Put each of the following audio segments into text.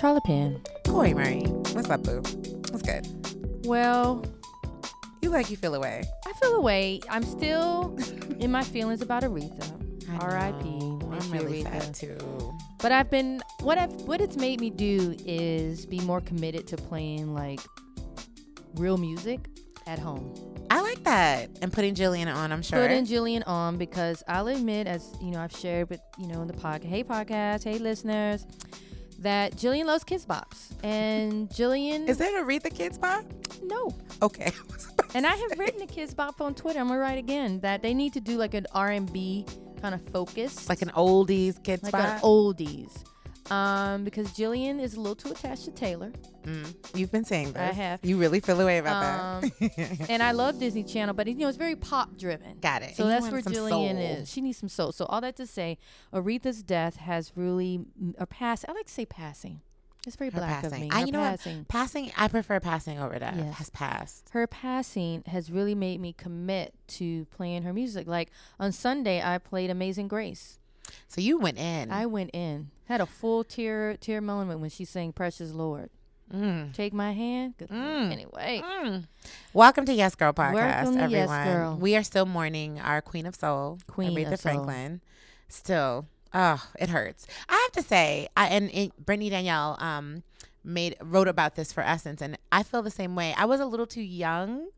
Charli Penn. Cori Murray. What's up, boo? What's good? Well, You like you feel away. I feel away. I'm still in my feelings about Aretha. R.I.P. I'm really Aretha. sad too. But I've been what I've what it's made me do is be more committed to playing like real music at home. I like that. And putting Jillian on, I'm sure. Putting Jillian on because I'll admit, as you know, I've shared with you know in the podcast, hey podcast, hey listeners, that Jillian loves Kidz Bops, and Jillian Is that a Read the Kidz Bop? no. Okay. And I have written to Kidz Bop on Twitter. I'm gonna write again that they need to do like an R&B kind of focus, like an oldies kids like bop. an oldies. Um, because Jillian is a little too attached to Taylor, Mm, You've been saying that. I have. You really feel away about Um, that. and I love Disney Channel, but you know it's very pop driven. Got it. So And that's where Jillian soul. is. She needs some soul. So all that to say, Aretha's death has really or pass. I like to say passing. It's very Her black passing. of me. I- Her you know what? passing. Passing, I prefer passing over that. Yes. Has passed. Her passing has really made me commit to playing her music. Like on Sunday, I played Amazing Grace. So you went in. I went in, had a full tear tear moment when she sang "Precious Lord." Mm. Take my hand. Good. Mm. Anyway, Mm. Welcome to Yes Girl Podcast, to Yes everyone. Girl. We are still mourning our Queen of Soul, Queen Aretha of Soul. Franklin. Still, oh, it hurts. I have to say, I and, and Britni Danielle um made wrote about this for Essence, and I feel the same way. I was a little too young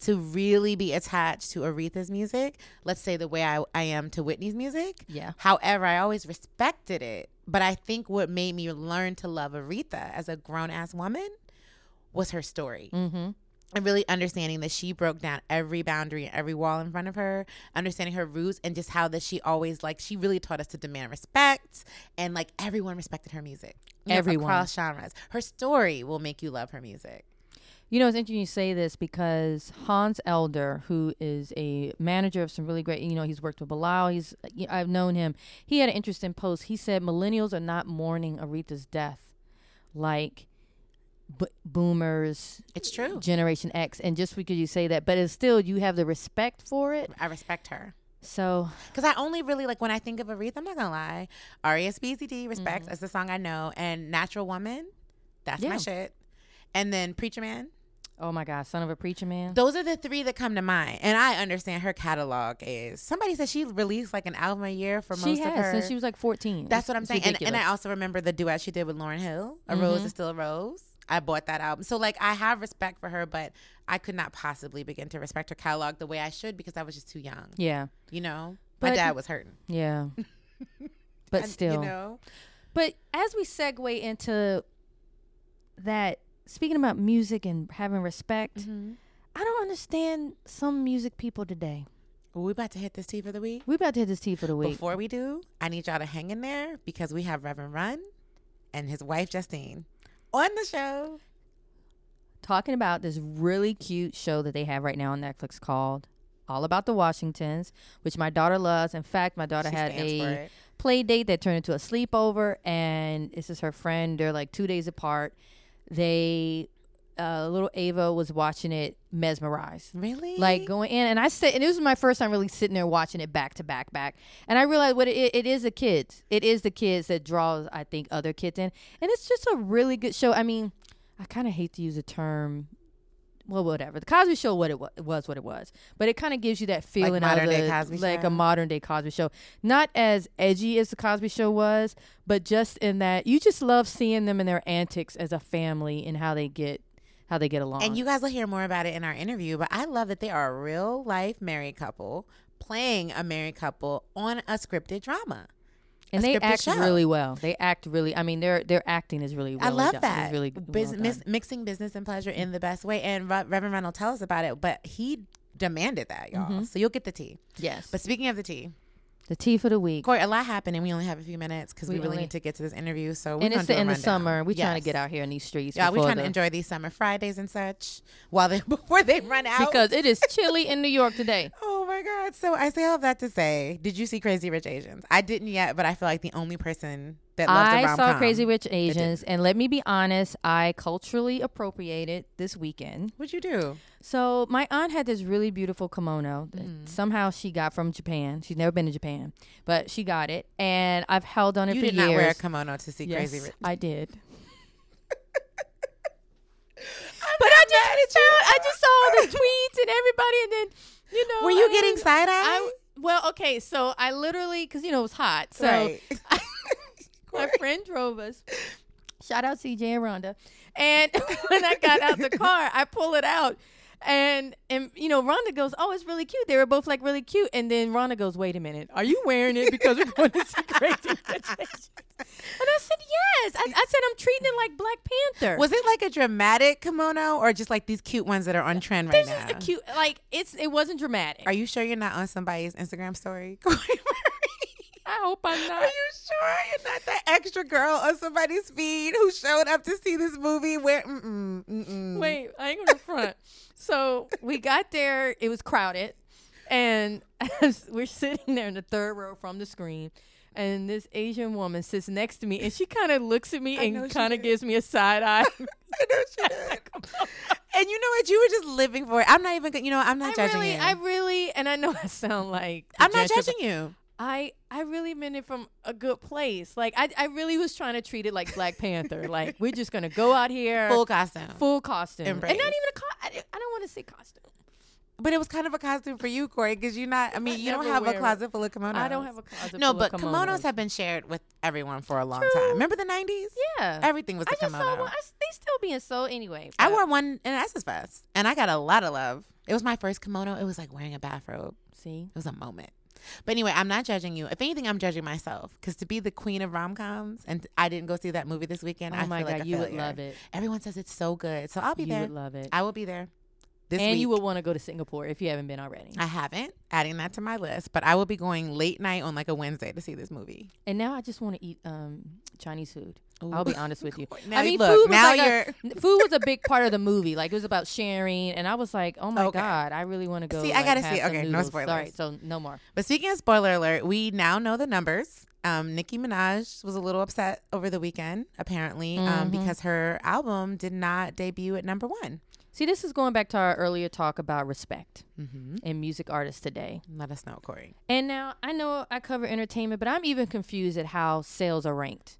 to really be attached to Aretha's music. Let's say the way I, I am to Whitney's music. yeah. However, I always respected it. But I think what made me learn to love Aretha as a grown ass woman was her story. Mm-hmm. And really understanding that she broke down every boundary and every wall in front of her, understanding her roots and just how that she always like she really taught us to demand respect and like everyone respected her music. You know, Everyone. across genres. Her story will make you love her music. You know, it's interesting you say this because Hans Elder, who is a manager of some really great, you know, he's worked with Bilal. He's, I've known him. He had an interesting post. He said millennials are not mourning Aretha's death like b- boomers, It's true. Generation X, and just because you say that, but it's still you have the respect for it. I respect her. So Because I only really like when I think of Aretha, I'm not gonna lie. R E S B C D, respect, that's the song I know. And Natural Woman, that's my shit. And then Preacher Man. Oh my God, son of a preacher man. Those are the three that come to mind. And I understand her catalog is somebody said she released like an album a year for she most of her. since she was like 14. that's what I'm it's saying. And, and. I also remember the duet she did with Lauryn Hill, A Rose Mhm. is Still a Rose. I bought that album. So like I have respect for her, but I could not possibly begin to respect her catalog the way I should because I was just too young. yeah, You know? My But- dad was hurting. yeah. but still, You know? But as we segue into that, speaking about music and having respect, Mm-hmm. I don't understand some music people today. Well, we about to hit this tea for the week. We about to hit this tea for the week. Before we do, I need y'all to hang in there because we have Reverend Run and his wife Justine on the show. Talking about this really cute show that they have right now on Netflix called All About the Washingtons, which my daughter loves. In fact, my daughter She had a play date that turned into a sleepover, and this is her friend. They're like two days apart. They, uh, little Ava was watching it mesmerized. Really? like going in and i said and this was my first time really sitting there watching it back to back back. And i realized what it, it is the kids. It is the kids that draws i think other kids in. And it's just a really good show. I mean i kind of hate to use the term well whatever. The cosby show what it was, was what it was. But it kind of gives you that feeling modern of Cosby like Show? a modern day cosby show. Not as edgy as the cosby show was but just in that you just love seeing them and their antics as a family and how they get how they get along And you guys will hear more about it in our interview, but I love that they are a real life married couple playing a married couple on a scripted drama. and they act show. really well. They act really. I mean, their their acting is really. Well I love done. that. It's really well mixing business and pleasure in the best way. And Re- Reverend will tell us about it, but he demanded that, y'all. Mm-hmm. So you'll get the tea. Yes, But speaking of the tea, the tea for the week. Cori, a lot happened, and we only have a few minutes because we, We really need to get to this interview. So we're And it's the end of summer. We're trying to get out here in these streets. Yeah, we're trying to enjoy these summer Fridays and such while they before they run out. because it is chilly in New York today. oh my god! So I say all that to say, did you see Crazy Rich Asians? I didn't yet, but I feel like the only person that loves I rom-com. saw Crazy Rich Asians, and let me be honest, I culturally appropriated this weekend. What'd you do? So my aunt had this really beautiful kimono that Mm. somehow she got from Japan. She's never been to Japan, but she got it, and I've held on it You for did years. not wear a kimono to see yes, Crazy Rich. I did. but I just found, I just saw the tweets and everybody, and then you know, Were you I getting side eye? I well, okay, so I literally because you know it was hot, so right. my friend drove us. Shout out CJ and Rhonda. And when I got out the car, I pull it out. And and you know, Rhonda goes, Oh, it's really cute. They were both like really cute. And then Rhonda goes, Wait a minute, are you wearing it because we're going to see Crazy Rich? And I said, Yes. I, I said I'm treating it like Black Panther. Was it like a dramatic kimono or just like these cute ones that are on trend right This now? is a cute like it's it wasn't dramatic. Are you sure you're not on somebody's Instagram story? I hope I'm not. Are you sure you're not that extra girl on somebody's feed who showed up to see this movie? Where? Mm-mm, mm-mm. Wait, I ain't gonna front. So we got there. It was crowded, and as we're sitting there in the third row from the screen, and this Asian woman sits next to me, and she kind of looks at me I and kind of gives me a side eye. I know she did. And you know what? You were just living for it. I'm not even. You know, I'm not I judging really, you. I really, and I know I sound like I'm not judging you. I I really meant it from a good place. Like I I really was trying to treat it like Black Panther. like we're just gonna go out here Full costume. full costume, Embrace. and not even a co- I, I don't want to say costume. But it was kind of a costume for you, Cori, because you're not. I mean, I you don't have a wear it. closet full of kimonos. I don't have a closet. No, full of but kimonos. kimonos have been shared with everyone for a long True. time. Remember the '90s? Yeah. Everything was I a just kimono. saw one. I they still being sold anyway. I wore one in Essence Fest, and I got a lot of love. It was my first kimono. It was like wearing a bathrobe. See, It was a moment. But anyway, I'm not judging you. If anything, I'm judging myself because to be the queen of rom coms, and I didn't go see that movie this weekend. oh I my feel god, like you would love it. Everyone says it's so good, so I'll be You there. You would love it. I will be there. This and week. you will want to go to Singapore if you haven't been already. I haven't. Adding that to my list, but I will be going late night on like a Wednesday to see this movie. and now I just want to eat um, Chinese food. Ooh. I'll be honest with you. Now, I mean, look, food was now like you're. a, food was a big part of the movie. Like it was about sharing, and I was like, oh my Okay. god, I really want to go. See, I gotta see- okay, no spoilers. Right, so no more. But speaking of spoiler alert, we now know the numbers. Um, Nicki Minaj was a little upset over the weekend, apparently, um, Mhm. because her album did not debut at number one. See, this is going back to our earlier talk about respect Mm-hmm. in music artists today. Let us know, Cori. And now I know I cover entertainment, but I'm even confused at how sales are ranked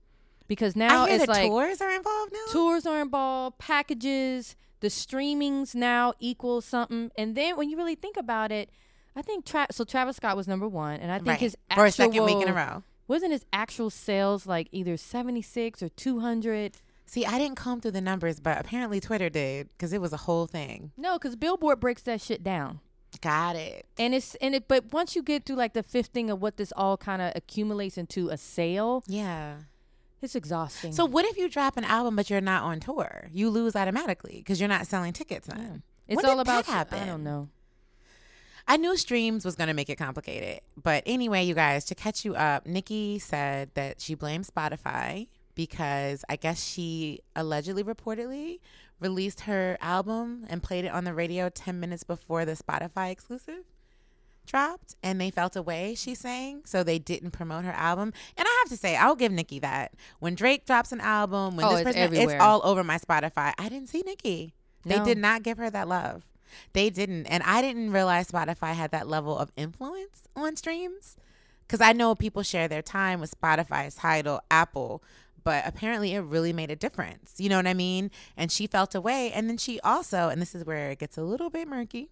because now it's like tours are involved now. tours are involved, packages, the streamings now equal something, and then when you really think about it, I think Tra- so. Travis Scott was number one, and I think right. his for actual a second week in a row. wasn't his actual sales like either seventy six or two hundred. See, I didn't comb through the numbers, but apparently Twitter did because it was a whole thing. No, because Billboard breaks that shit down. Got it. And it's and it, but once you get through like the fifth thing of what this all kind of accumulates into a sale, Yeah. It's exhausting. So what if you drop an album but you're not on tour? You lose automatically because you're not selling tickets then. it's when all did that about I don't know. I knew streams was going to make it complicated. But anyway, you guys, to catch you up, Nicki said that she blames Spotify because I guess she allegedly, reportedly released her album and played it on the radio 10 minutes before the Spotify exclusive dropped and they felt away, she sang. So they didn't promote her album. And I have to say, I'll give Nicki that. When Drake drops an album, when Oh, this it's person, everywhere. it's all over my Spotify. I didn't see Nicki. They No. did not give her that love. They didn't. And I didn't realize Spotify had that level of influence on streams. Because I know people share their time with Spotify, Tidal, Apple, but apparently it really made a difference. You know what I mean? And she felt away. And then she also, and this is where it gets a little bit murky,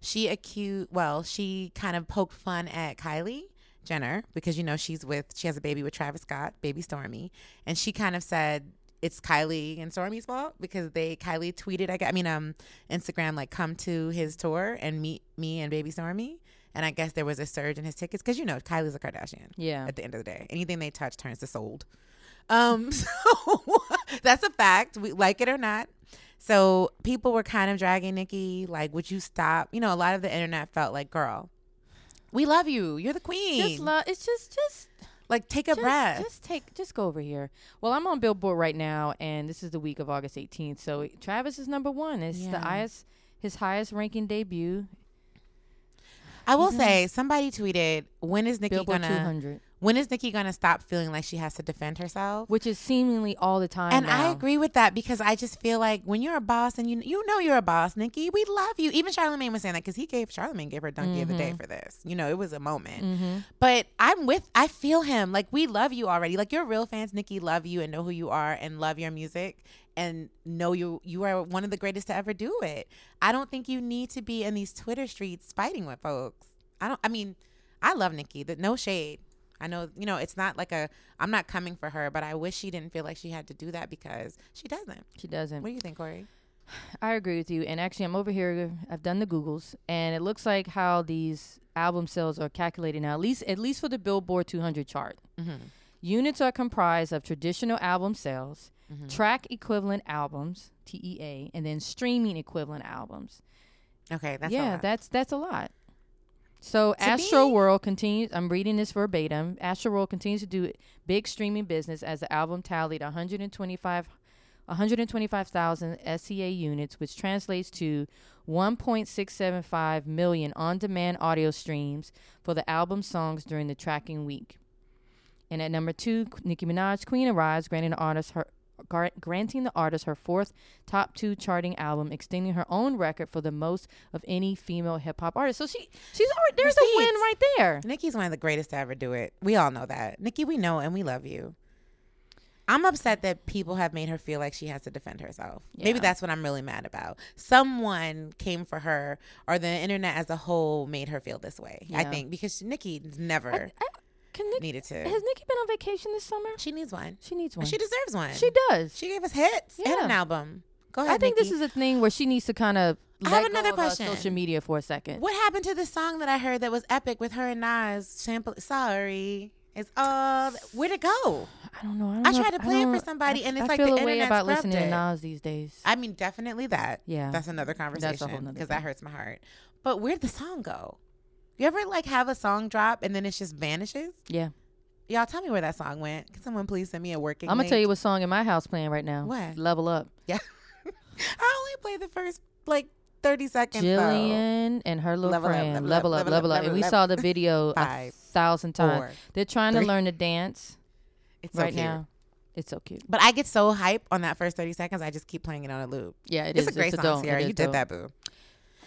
she accused, well, she kind of poked fun at Kylie Jenner because, you know, she's with, she has a baby with Travis Scott, baby Stormi. And she kind of said, it's Kylie and Stormi's fault because they Kylie tweeted I, I mean um Instagram like come to his tour and meet me and baby Stormi and I guess there was a surge in his tickets because you know Kylie's a Kardashian Yeah. at the end of the day anything they touch turns to sold um so that's a fact we like it or not so people were kind of dragging Nicki like would you stop you know a lot of the internet felt like girl we love you you're the queen Just love. It's just just like take a just, breath Just take, just go over here. Well, I'm on Billboard right now, and this is the week of August 18th. So Travis is number one. It's the highest, his highest ranking debut. I will say somebody tweeted when is Nicki Billboard gonna 200. When is Nicki gonna stop feeling like she has to defend herself? which is seemingly all the time. And I agree with that because I just feel like when you're a boss and you you know you're a boss, Nicki, we love you. Even Charlemagne was saying that because he gave Charlemagne gave her donkey of the day for this. You know, it was a moment. Mm-hmm. But I'm with. I feel him. Like we love you already. Like your real fans, Nicki, love you and know who you are and love your music and know you you are one of the greatest to ever do it. I don't think you need to be in these Twitter streets fighting with folks. I don't. I mean, I love Nicki. That no shade. I know, you know, it's not like a. I'm not coming for her, but I wish she didn't feel like she had to do that because she doesn't. She doesn't. What do you think, Cori? I agree with you. And actually, I'm over here. I've done the Googles, and it looks like how these album sales are calculated now. At least, at least for the Billboard 200 chart, Mm-hmm. units are comprised of traditional album sales, Mm-hmm. track equivalent albums (TEA), and then streaming equivalent albums. Okay, that's yeah, a lot. that's that's a lot. So Astroworld continues. I'm reading this verbatim. Astroworld continues to do big streaming business as the album tallied 125, 125,000 SCA E units, which translates to 1.675 million on-demand audio streams for the album songs during the tracking week. And at number two, Nicki Minaj, "Queen Arrives," granting the artist her gar- granting the artist her fourth top two charting album, extending her own record for the most of any female hip hop artist. So she she's already there's a win right there. Nicki's one of the greatest to ever do it. We all know that. Nicki, we know and we love you. I'm upset that people have made her feel like she has to defend herself. Maybe that's what I'm really mad about. Someone came for her, or the internet as a whole made her feel this way. I think because Nicki never Can Nick, needed to. has Nicki been on vacation this summer? She needs one. She needs one. She deserves one. She does. She gave us hits and Yeah. an album. Go ahead. I think Nicki. this is a thing where she needs to kind of I have another uh, question. social media for a second. What happened to the song that I heard that was epic with her and Nas? Sample. Sorry. It's all. Where'd it go? I don't know. I, don't I know tried if- to play it for somebody, I- and it's I like feel the a way about listening it. to Nas these days. I mean, definitely that. Yeah. That's another conversation. because that hurts my heart. But where'd the song go? You ever like have a song drop and then it just vanishes? yeah. Y'all tell me where that song went. Can someone please send me a working? I'm gonna tell you what song in my house playing right now. What? Level Up. Yeah. I only play the first like 30 seconds. though. Jillian and her little Level up, friend. level level, up, up, level level up, up. And we saw the video a thousand times. Four. They're trying three. to learn to dance It's so right cute. now. It's so cute. But I get so hype on that first 30 seconds, I just keep playing it on a loop. Yeah, it it's is. a great song. Ciara. You did dope. that, boo.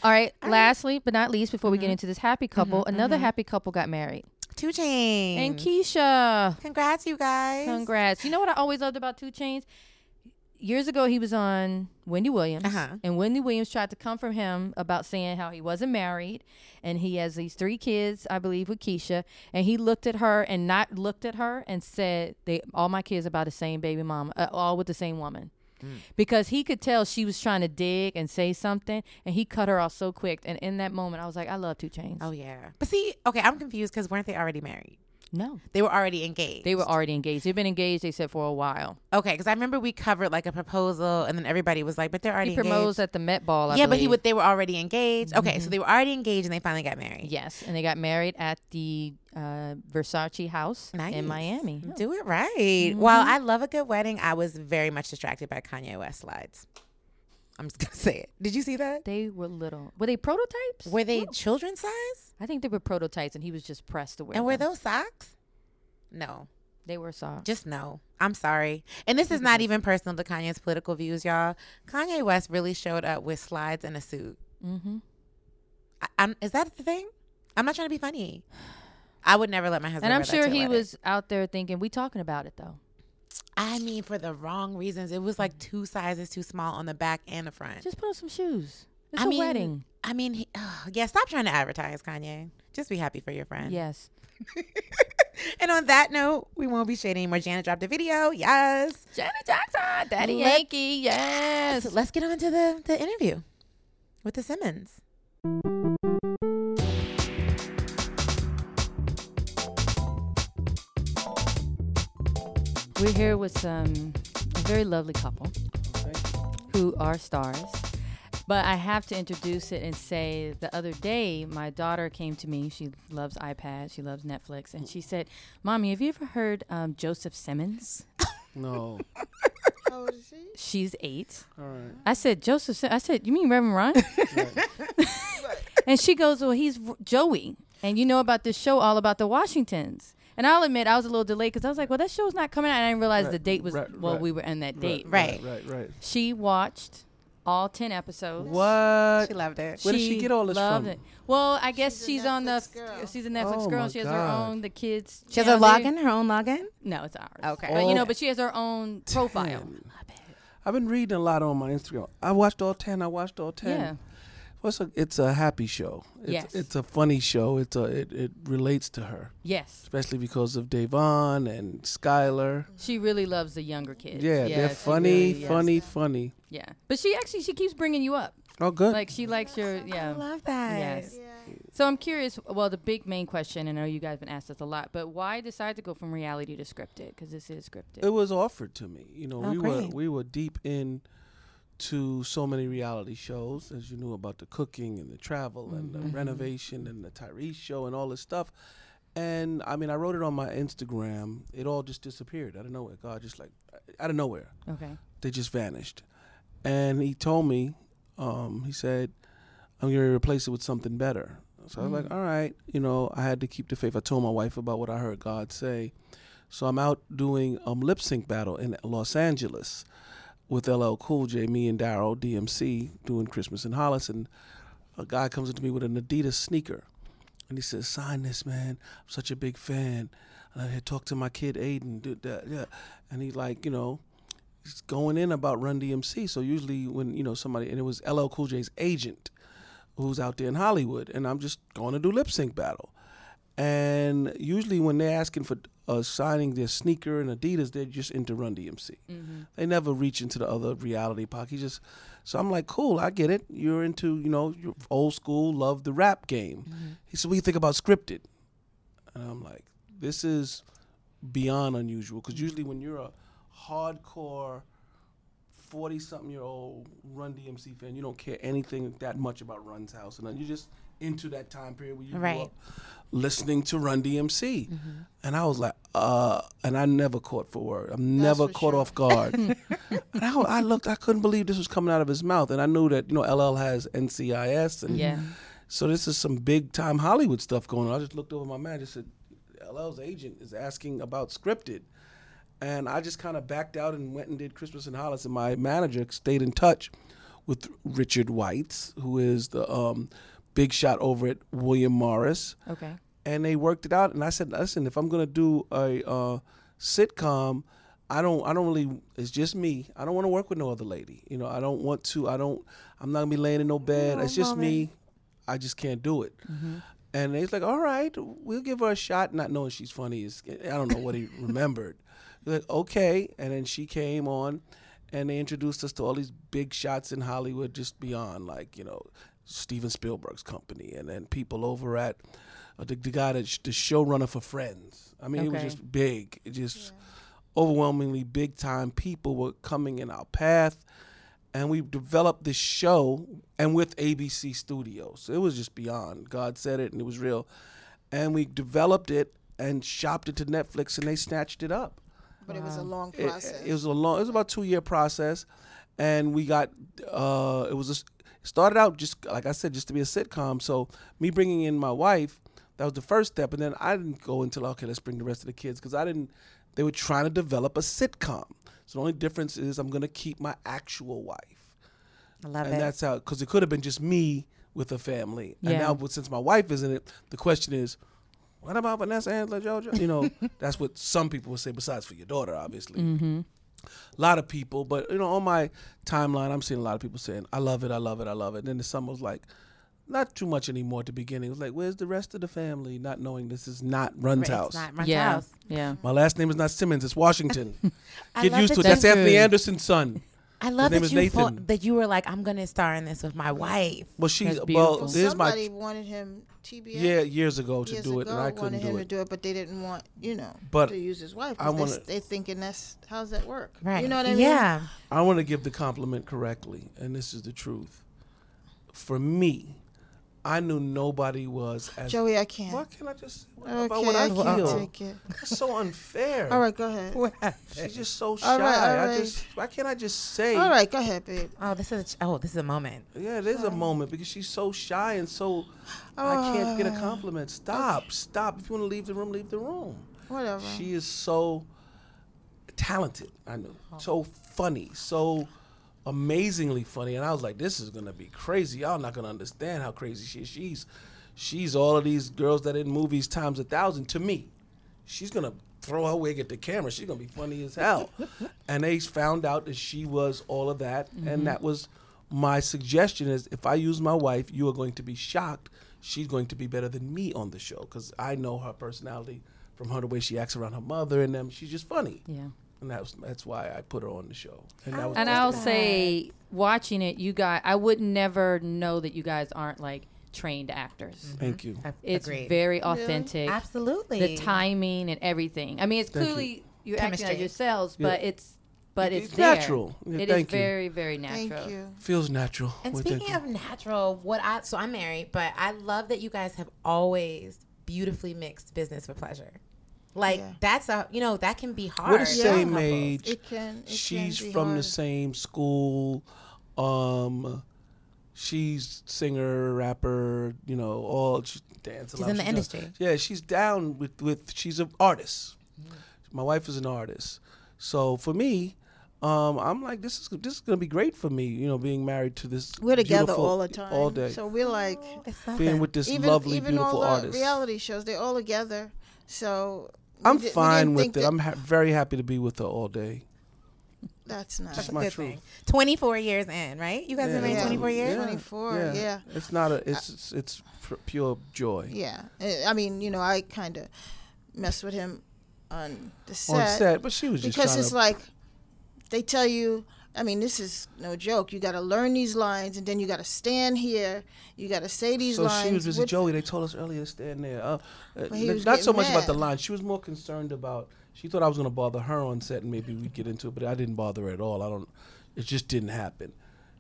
All right. Right. Lastly, but not least, before we get Mhm. into this happy couple, Mhm, another mhm. happy couple got married. 2 Chainz. And Keisha. Congrats, you guys. Congrats. You know what I always loved about 2 Chainz? Years ago, he was on Wendy Williams, Uh-huh. and Wendy Williams tried to come from him about saying how he wasn't married, and he has these three kids, I believe, with Keisha. And he looked at her and not looked at her and said, "They all my kids about the same baby mama, uh, all with the same woman." Mm. Because he could tell she was trying to dig and say something, and he cut her off so quick. And in that moment, I was like, "I love 2 Chainz." Oh, yeah. But see, okay, I'm confused because weren't they already married? no, They were already engaged. they were already engaged. They've been engaged, they said, for a while. Okay, because I remember we covered like a proposal, and then everybody was like, "But they're already He proposed engaged." at the Met Ball. I yeah, but he would. They were already engaged. Okay, Mhm. so they were already engaged, and they finally got married. Yes, and they got married at the uh, Versace house Nice. in Miami. Do it right. While Mhm. I love a good wedding, I was very much distracted by Kanye West slides. I'm just gonna say it. Did you see that? They were little. Were they prototypes? Were they children's size? I think they were prototypes, and he was just pressed to wear. And were those socks? No. They were soft. Just no. I'm sorry. And this is not even personal to Kanye's political views, y'all. Kanye West really showed up with slides and a suit. mm-hmm. I, I'm, is that the thing? I'm not trying to be funny. I would never let my husband. And I'm sure he was out there thinking, "We talking about it though." I mean, for the wrong reasons. It was like two sizes too small on the back and the front. Just put on some shoes. It's I a mean, wedding. I mean, he, yeah. Stop trying to advertise, Kanye. Just be happy for your friend. Yes. and on that note, we won't be shading anymore. Janet dropped a video. Yes. Janet Jackson, Daddy Let's- Yankee. Yes. Let's get on to the the interview with the Simmons. We're here with some a very lovely couple who are stars. But I have to introduce it and say the other day, my daughter came to me. She loves iPad, she loves Netflix, and she said, Mommy, have you ever heard um, Joseph Simmons? No. How old is she? She's eight. All right. I said, Joseph, Sim-" I said, You mean Reverend Run? And she goes, Well, he's R- Joey. And you know about this show all about the Washingtons. And I'll admit I was a little delayed because I was like, well, that show's not coming out. And I didn't realize Right, the date was right, well, right, we were in that date. Right. Right. Right. She watched all ten episodes. What? She loved it. Where did she get all this loved from? She loved it. Well, I guess She's she's, on the Netflix girl. she's a Netflix Oh girl. my She has her own the kids. She has a login, her own login. No, it's ours. Okay. But you know, but she has her own profile. Damn. I've been reading a lot on my Instagram. I watched all ten. I watched all ten. Yeah. What's a? It's a happy show. It's, Yes. It's a funny show. It's a. It, it relates to her, Yes. especially because of Davon and Skylar. She really loves the younger kids. Yeah, she they're funny, really is. funny, funny. Yeah, but she actually she keeps bringing you up. Oh, good. Like she likes your yeah. I yeah. love that. Yes. Yeah. So I'm curious. Well, the big main question, and I know you guys have been asked this a lot, but why decide to go from reality to scripted? Because this is scripted. it was offered to me. You know, Oh, we were we were deep in to so many reality shows, as you knew about the cooking and the travel and Mhm. the renovation and the Tyrese show and all this stuff. And I mean, I wrote it on my Instagram. It all just disappeared out of nowhere. God, just like out of nowhere, okay. they just vanished. And he told me, um, he said, "I'm going to replace it with something better." So I was like, Mm. "All right." You know, I had to keep the faith. I told my wife about what I heard God say. So I'm out doing um lip sync battle in Los Angeles with LL Cool J, me and Darryl DMC doing Christmas in Hollis, and a guy comes up to me with an Adidas sneaker, and he says, "Sign this, man. I'm such a big fan." And I had talked to my kid Aiden, yeah, and he like, you know, he's going in about Run DMC. So usually when you know somebody, and it was LL Cool J's agent who's out there in Hollywood, and I'm just going to do lip sync battle. And usually when they're asking for uh, signing their sneaker and Adidas, they're just into Run DMC. Mm-hmm. They never reach into the other reality pocket. He just so I'm like, cool, I get it. You're into, you know, you're old school, love the rap game. Mm-hmm. He said, what do you think about scripted? And I'm like, this is beyond unusual because usually when you're a hardcore 40 something year old Run DMC fan, you don't care anything that much about Run's house. And you're just into that time period where you Right. grew up listening to Run DMC. And I was like, uh, and I never caught for word. I'm never caught sure. off guard. and I, I looked, I couldn't believe this was coming out of his mouth. And I knew that, you know, LL has NCIS. And Yeah. so this is some big time Hollywood stuff going on. I just looked over my man, just said, LL's agent is asking about scripted. And I just kind of backed out and went and did Christmas in Hollis. And my manager stayed in touch with Richard Whites, who is the um, big shot over at William Morris. Okay. And they worked it out. And I said, listen, if I'm gonna do a uh, sitcom, I don't, I don't really. It's just me. I don't want to work with no other lady. You know, I don't want to. I don't. I'm not gonna be laying in no bed. No, it's just mommy. me. I just can't do it. And he's like, all right, we'll give her a shot, not knowing she's funny. Is I don't know what he remembered. He's like, okay. And then she came on, and they introduced us to all these big shots in Hollywood, just beyond like you know Steven Spielberg's company, and then people over at uh, the, the guy that the showrunner for Friends. I mean, it was just big. It just overwhelmingly big time people were coming in our path and we developed this show and with ABC Studios. It was just beyond. God said it and it was real. And we developed it and shopped it to Netflix and they snatched it up. But it was a long process. it was a long it was about 2 year process and we got uh it was a, it started out just like I said just to be a sitcom. So me bringing in my wife that was the first step and then I didn't go until okay, let's bring the rest of the kids cuz I didn't they were trying to develop a sitcom. So the only difference is I'm going to keep my actual wife I love and it. that's how because it could have been just me with a family yeah. and now but since my wife is in it the question is what about vanessa angela jojo you know that's what some people would say besides for your daughter obviously Mm-hmm. A lot of people but you know on my timeline i'm seeing a lot of people saying i love it i love it i love it and then some was like not too much anymore at the beginning it was like where's the rest of the family not knowing this is not run's Right, house It's not my yeah. house. Yeah. my last name is not simmons it's washington get used to it that's anthony Good. anderson's son I love name that is you Nathan. fought, that you were like, I'm gonna star in this with my wife. well she That's well beautiful. well, my somebody wanted him TBS. yeah years ago to years do it ago and i couldn't him do to it do it, but they didn't want you know But to use his wife. I 'cause they, wanna- they thinking that's how's that work? Right. You know what I mean? Yeah. I want to give the compliment correctly, and this is the truth. For me, I knew nobody was as. Joey, I can't. Why can't I just Okay, about what I I can't feel? take it. That's so unfair. All right, go ahead. She's just so shy. All right, all I just why can't I just say? All right, go ahead, babe. Oh, this is a, oh, this is a moment. Yeah, it is a moment because she's so shy and so I can't get a Ah. compliment. Stop, stop. If you want to leave the room, leave the room. Whatever. She is so talented. I know. So funny. So amazingly funny. And I was like, this is gonna be crazy. Y'all not gonna understand how crazy she is. She's she's all of these girls that in movies times a thousand to me. She's gonna throw her wig at the camera. She's gonna be funny as hell. and they found out that she was all of that. And mm-hmm. that was my suggestion is if I use my wife, you are going to be shocked. She's going to be better than me on the show because I know her personality from her the way she acts around her mother and them. She's just funny, Yeah. And that's that's why I put her on the show. And that was And I'll the- say, watching it, you guys, I would never know that you guys aren't like trained actors. Mm-hmm. thank you. I've It's agreed. very authentic. absolutely The timing and everything. I mean, it's Thank clearly you. are acting as Chemistry. yourselves, Yeah. but it's but it's, it's natural. Yeah, It is thank you. very very natural. Thank you. Feels natural. And Well, speaking of natural, what I so I'm married, but I love that you guys have always beautifully mixed business with pleasure. Like Yeah. that's a you know that can be hard. We're the same couples. age. It can. It she's can be from the same school. Um, she's singer, rapper. You know, all she dance. a She's lot. in the does- industry. Yeah, she's down with with. She's an artist. My wife is an artist, so for me, um, I'm like this is this is gonna be great for me. You know, being married to this. We're together all the time. all day. So we're like Oh, being with this even lovely, even beautiful all the artist. reality shows. They're all together. So we I'm di- fine with it. I'm ha- very happy to be with her all day. That's not That's a my good truth. thing. 24 years in, right? You guys have been married Yeah. 24 years? Yeah. 24, yeah. It's not a. It's it's, it's pr- pure joy. Yeah, I mean, you know, I kind of messed with him on the set, On set, but she was just because it's to. like they tell you. I mean, this is no joke. You got to learn these lines, and then you got to stand here. You got to say these so lines. So she was busy. with- Joey, they told us earlier to stand there. Uh, uh, he n- was not so much about the lines. She was more concerned about. She thought I was going to bother her on set, and maybe we'd get into it. But I didn't bother her at all. I don't. It just didn't happen.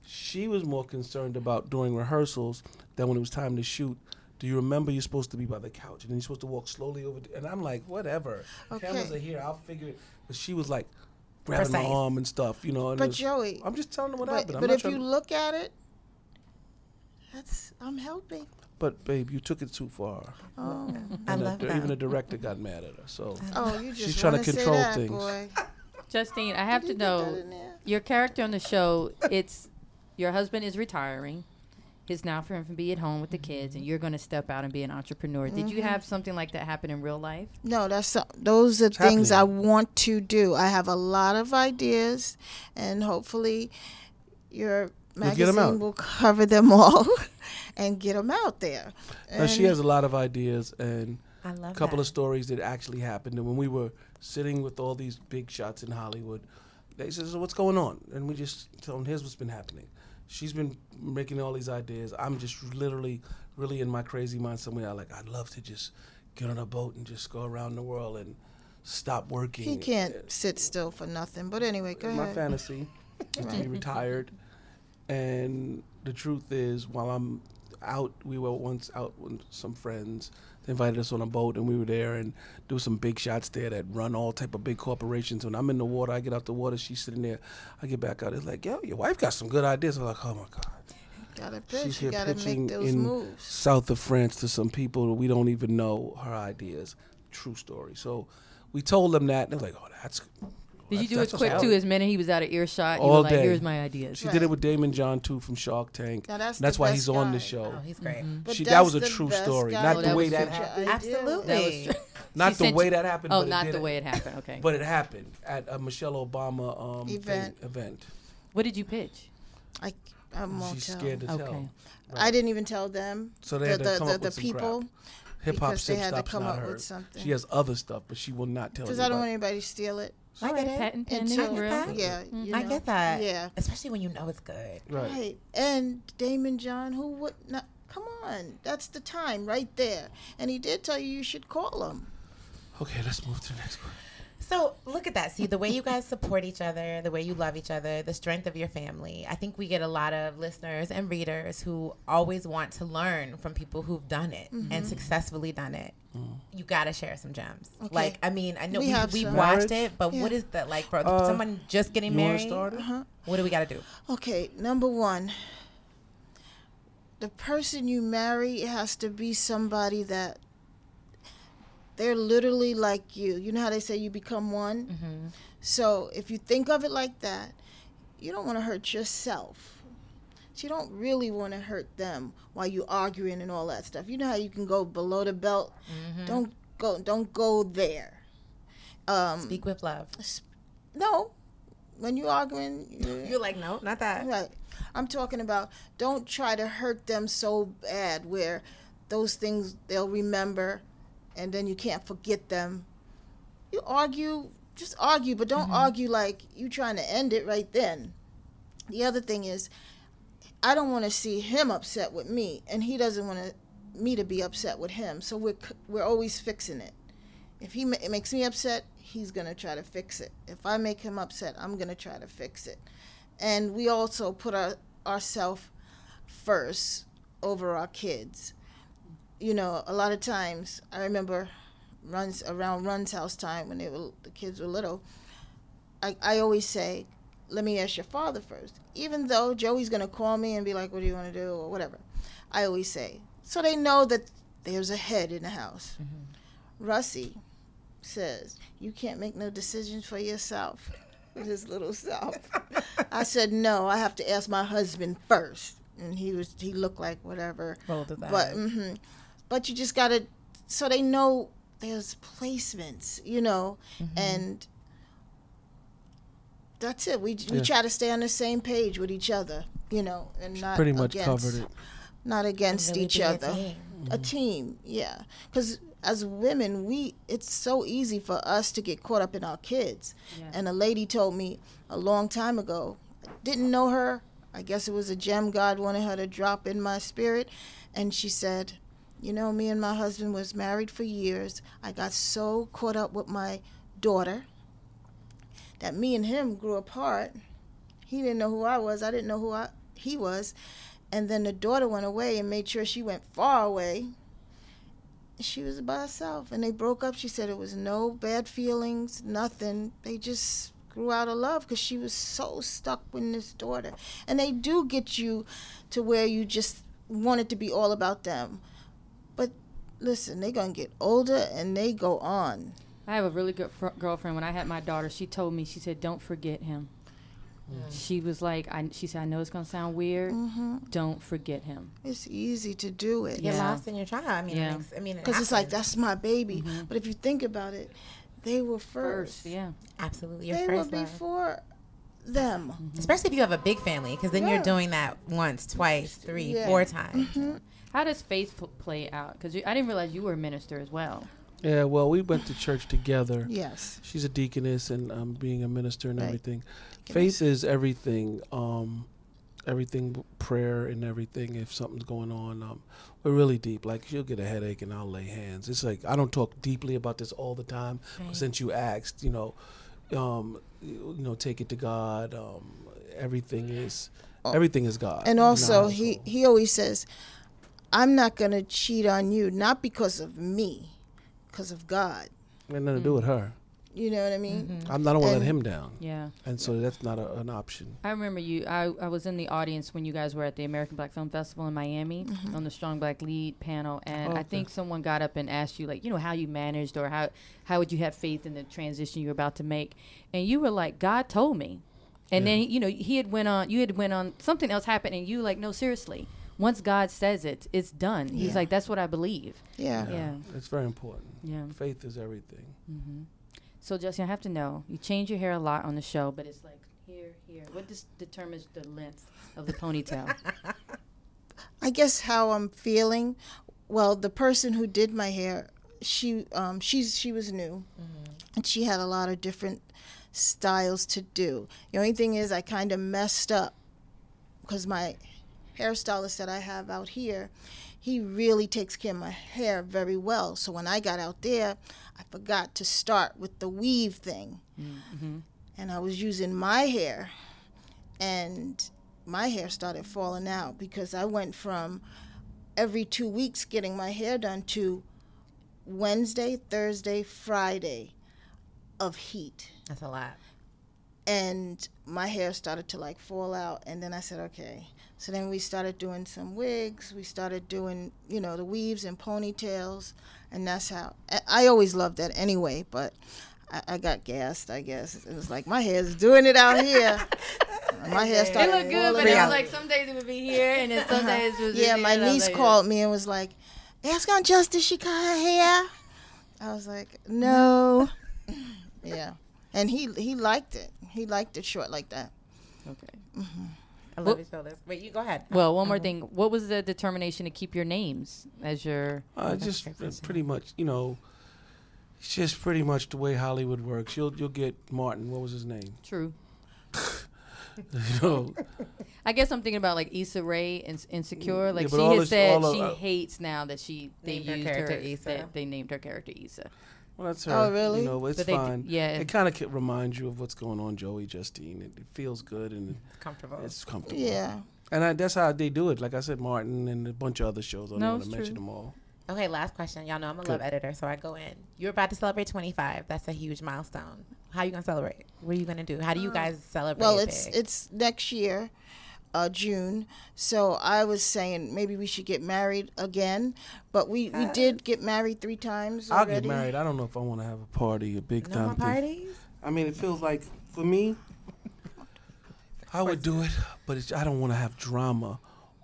She was more concerned about during rehearsals than when it was time to shoot. Do you remember you're supposed to be by the couch and then you're supposed to walk slowly over? The, and I'm like, whatever. Cameras are here. I'll figure it. But she was like grabbing my arm and stuff, you know. And it But was- Joey, I'm just telling them what but, happened. I'm but if you to- look at it, that's I'm helping. But babe, you took it too far. Oh, I And love the, that. even the director got mad at her. So oh, you just She's trying to control that, things. Boy. Justine, I have Did to you know your character on the show. It's your husband is retiring. It's now for him to be at home with the kids, and you're going to step out and be an entrepreneur. Did Mm-hmm. you have something like that happen in real life? No, that's some- those are things I want to do. I have a lot of ideas, and hopefully, your We'll get 'em magazine will cover them all and get them out there. now she has a lot of ideas and I love a couple that. of stories that actually happened. And when we were sitting with all these big shots in Hollywood, they said, "So what's going on?" And we just told them, "Here's what's been happening." She's been making all these ideas. I'm just literally, really in my crazy mind somewhere. I like, I'd love to just get on a boat and just go around the world and stop working. he can't sit still for nothing. But anyway, go my ahead. fantasy is to be retired. And the truth is, while I'm out, we were once out with some friends. They invited us on a boat, and we were there and do some big shots there that run all type of big corporations. When I'm in the water, I get out the water. She's sitting there. I get back out. It's like, yo, your wife got some good ideas. I'm like, oh my god. Gotta She's pitch. here gotta pitching make those in moves. south of France to some people that we don't even know her ideas. True story. So we told them that. and They're like, oh, that's. Did you do it quick too? As minute he was out of earshot, you All were like, day. "Here's my ideas." She did it with Daymond John too from Shark Tank. Now, that's that's why best he's on the show. Oh, he's great. But She- that was a true story, guy not to the way that happened. Absolutely. That was. Not the way you- that happened. Oh, but not did the way it happened. Okay. But it happened at a Michelle Obama um, thing- Event. event. what did you pitch? I, I won't She's tell. scared to Okay. tell. I didn't even tell them. So they the had to the, come the, up the with some people. Hip hop because they had to stop's come not up with something. She has other stuff, but she will not tell you. because I don't want anybody. anybody to steal it. I get it. patent pending, Until- real. that. Yeah, mm-hmm. you I get that. Yeah. Especially when you know it's good. Right. Right. And Daymond John, who would not come on, that's the time right there. And he did tell you you should call him. Okay, let's move to the next one. So look at that. See the way you guys support each other, the way you love each other, the strength of your family. I think we get a lot of listeners and readers who always want to learn from people who've done it and successfully done it. You got to share some gems. Okay. Like I mean, I know We we, have we watched it, but what Yeah. is that like for Uh, someone just getting You married? start? Uh-huh. What do we got to do? Okay, number one, the person you marry has to be somebody that they're literally like you. You know how they say you become one? Mm-hmm. So if you think of it like that, you don't want to hurt yourself. So you don't really want to hurt them while you're arguing and all that stuff. You know how you can go below the belt? Mm-hmm. Don't go don't go there. Um Speak with love. no. When you're arguing, you You're like, no, not that. Right. I'm talking about don't try to hurt them so bad where those things they'll remember and then you can't forget them. You argue, just argue, but don't mm-hmm. argue like you trying to end it right then. The other thing is I don't want to see him upset with me and he doesn't want to, me to be upset with him. So we're we're always fixing it. If he it makes me upset, he's to try to fix it. If I make him upset, I'm to try to fix it and we also put our ourselves first over our kids. You know, a lot of times I remember runs around Run's house time when they were the kids were little. I I always say, let me ask your father first. Even though Joey's gonna call me and be like, "What do you want to do?" or whatever, I always say so they know that there's a head in the house. Mm-hmm. Russy says, "You can't make no decisions for yourself." His little self. I said, no, I have to ask my husband first. And he was, he looked like whatever. Rolled his But, eyes. But you just got to, so they know there's placements, you know, mm-hmm. and that's it. We, we Yeah. try to stay on the same page with each other, you know, and not Pretty much against, covered it. not against Really each be a other team. a mm-hmm. team yeah because as women we it's so easy for us to get caught up in our kids Yeah. and a lady told me a long time ago didn't know her i guess it was a gem god wanted her to drop in my spirit and she said you know me and my husband was married for years i got so caught up with my daughter that me and him grew apart he didn't know who i was i didn't know who I, he was and then the daughter went away and made sure she went far away. She was by herself and they broke up. She said it was no bad feelings, nothing. They just grew out of love because she was so stuck with this daughter. And they do get you to where you just want it to be all about them. But listen, they're going to get older and they go on. I have a really good fr- girlfriend. When I had my daughter, she told me, she said, "Don't forget him." Mm. She was like, I, she said, "I know it's gonna sound weird. hmm Don't forget him." It's easy to do it. You're Yeah. lost in your child. I mean, Yeah. it makes, I mean, it Because it's like, that's my baby. Mm-hmm. But if you think about it, they were first. First, yeah. absolutely your They were first love. before them. Mm-hmm. Especially if you have a big family, because then you're doing that once, twice, three, Yeah. four times. Mm-hmm. How does faith pl- play out? Because I didn't realize you were a minister as well. Yeah, well, we went to church together. Yes. She's a deaconess and um, being a minister and Right. everything. Faith is everything. Um, everything, prayer and everything. If something's going on, um, we're really deep. Like she'll get a headache and I'll lay hands. It's like I don't talk deeply about this all the time. but Since you asked, you know, um, you, you know, take it to God. Um, everything is, everything is God. And in our also, he, household. he always says, I'm not going to cheat on you, not because of me, because of God. It had nothing to do with her. You know what I mean? Mm-hmm. I'm not gonna let him down, Yeah. and so that's not a, an option. I remember you. I, I was in the audience when you guys were at the American Black Film Festival in Miami mm-hmm. on the Strong Black Lead panel, and I Okay. think someone got up and asked you, like, you know, how you managed or how how would you have faith in the transition you were about to make, and you were like, God told me, and then you know he had went on, you had went on something else happened, and you like, no, seriously, once God says it, it's done. He's Yeah. like, that's what I believe. Yeah. Yeah. it's very important. Yeah. Faith is everything. So Justin, I have to know, you change your hair a lot on the show, but it's like here, here. What dis- determines the length of the ponytail? I guess how I'm feeling. Well, the person who did my hair, she um she's she was new, and she had a lot of different styles to do. The only thing is, I kind of messed up because my hairstylist that I have out here, he really takes care of my hair very well. So when I got out there, I forgot to start with the weave thing, mm-hmm. and I was using my hair, and my hair started falling out because I went from every two weeks getting my hair done to Wednesday, Thursday, Friday of heat. That's a lot. And my hair started to like fall out. And then I said, okay. So then we started doing some wigs. We started doing, you know, the weaves and ponytails. and that's how I- always loved that anyway. But I, I got gassed, I guess. It was like my hair's doing it out here. my hair started. It looked good, but it was like some days it would be here, and then some uh-huh. days it was yeah, my here, and I was niece called me and was like, "Ask Aunt Justice she cut her hair." I was like, "No." yeah, and he he liked it. He liked it short like that. Okay. Mm-hmm. I love your shoulders. Wait, you go ahead. Well, one more thing. What was the determination to keep your names as your? Uh, just a great question. pretty much, you know, it's just pretty much the way Hollywood works. You'll you'll get Martin. What was his name? True. you know, I guess I'm thinking about like Issa Rae and Insecure. Like but she all has this- said all of- she uh, hates now that she they Named her character her. Issa. That they named her character Issa. Well, that's her. Oh, really? You know, it's But they d- fine. yeah. It kind of reminds you of what's going on, Joey Justine. It, it feels good and Comfortable. it's comfortable. Yeah. And I, that's how they do it. Like I said, Martin and a bunch of other shows. I don't No, want to mention true. them all. Okay, last question. Y'all know I'm a Good. love editor, so I go in. You're about to celebrate 25. That's a huge milestone. How are you gonna celebrate? What are you gonna do? How do you guys celebrate? Uh, Well, it's big? it's next year, uh, June. So I was saying maybe we should get married again. But we, we did get married three times. I'll get married. I don't know if I want to have a party, a big no time more parties. I mean, it feels like for me, I would do it, but it's, I don't want to have drama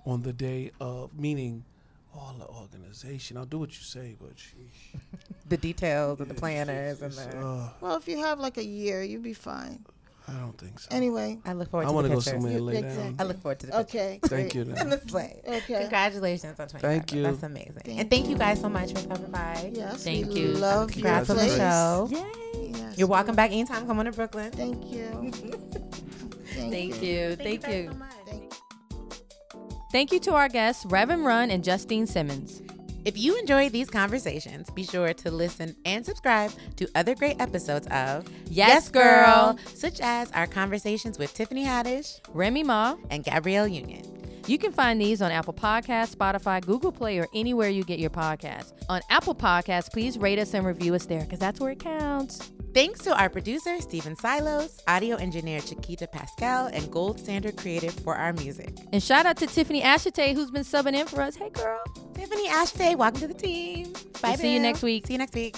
on the day of meaning all the organization. I'll do what you say, but sheesh, The details and the planners and it's, the. uh, Well, if you have like a year, you'd be fine. I don't think so. Anyway. I look forward I to want to go pictures. somewhere and lay Exactly. I look forward to the pictures. Okay. Thank you. great. In the sleigh. Okay. Congratulations on 25. Thank you. That's amazing. Thank and thank you guys so much for stopping by. Yes. Thank we you. Love your Congrats on the show. Yay! Yes. You're welcome back anytime. Come on to Brooklyn. Thank you. Thank, Thank you. Thank guys you. so much. Thank Thank you to our guests, Reverend Run and Justine Simmons. If you enjoy these conversations, be sure to listen and subscribe to other great episodes of Yes, Girl. such as our conversations with Tiffany Haddish Remy Ma. and Gabrielle Union. You can find these on Apple Podcasts, Spotify, Google Play, or anywhere you get your podcasts. On Apple Podcasts, please rate us and review us there because that's where it counts. Thanks to our producer, Stephen Silos, audio engineer Chiquita Pascal, and Gold Standard Creative for our music. And shout out to Tiffany Ashitey, who's been subbing in for us. Hey, girl. Tiffany Ashitey, welcome to the team. Bye. We'll see you next week. See you next week.